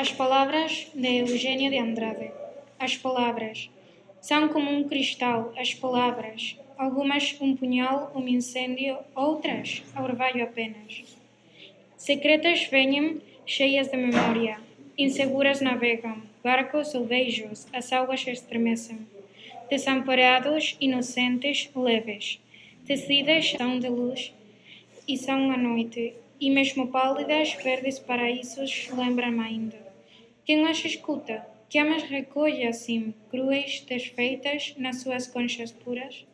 As palavras de Eugênia de Andrade. As palavras são como um cristal, as palavras. Algumas um punhal, um incêndio, outras orvalho apenas. Secretas venham, cheias de memória. Inseguras navegam, barcos alvejos, as águas estremecem. Desamparados, inocentes, leves. Tecidas são de luz e são a noite, e mesmo pálidas, verdes paraísos lembram ainda. Quem as escuta, que amas recolhe assim, cruéis, desfeitas, nas suas conchas puras?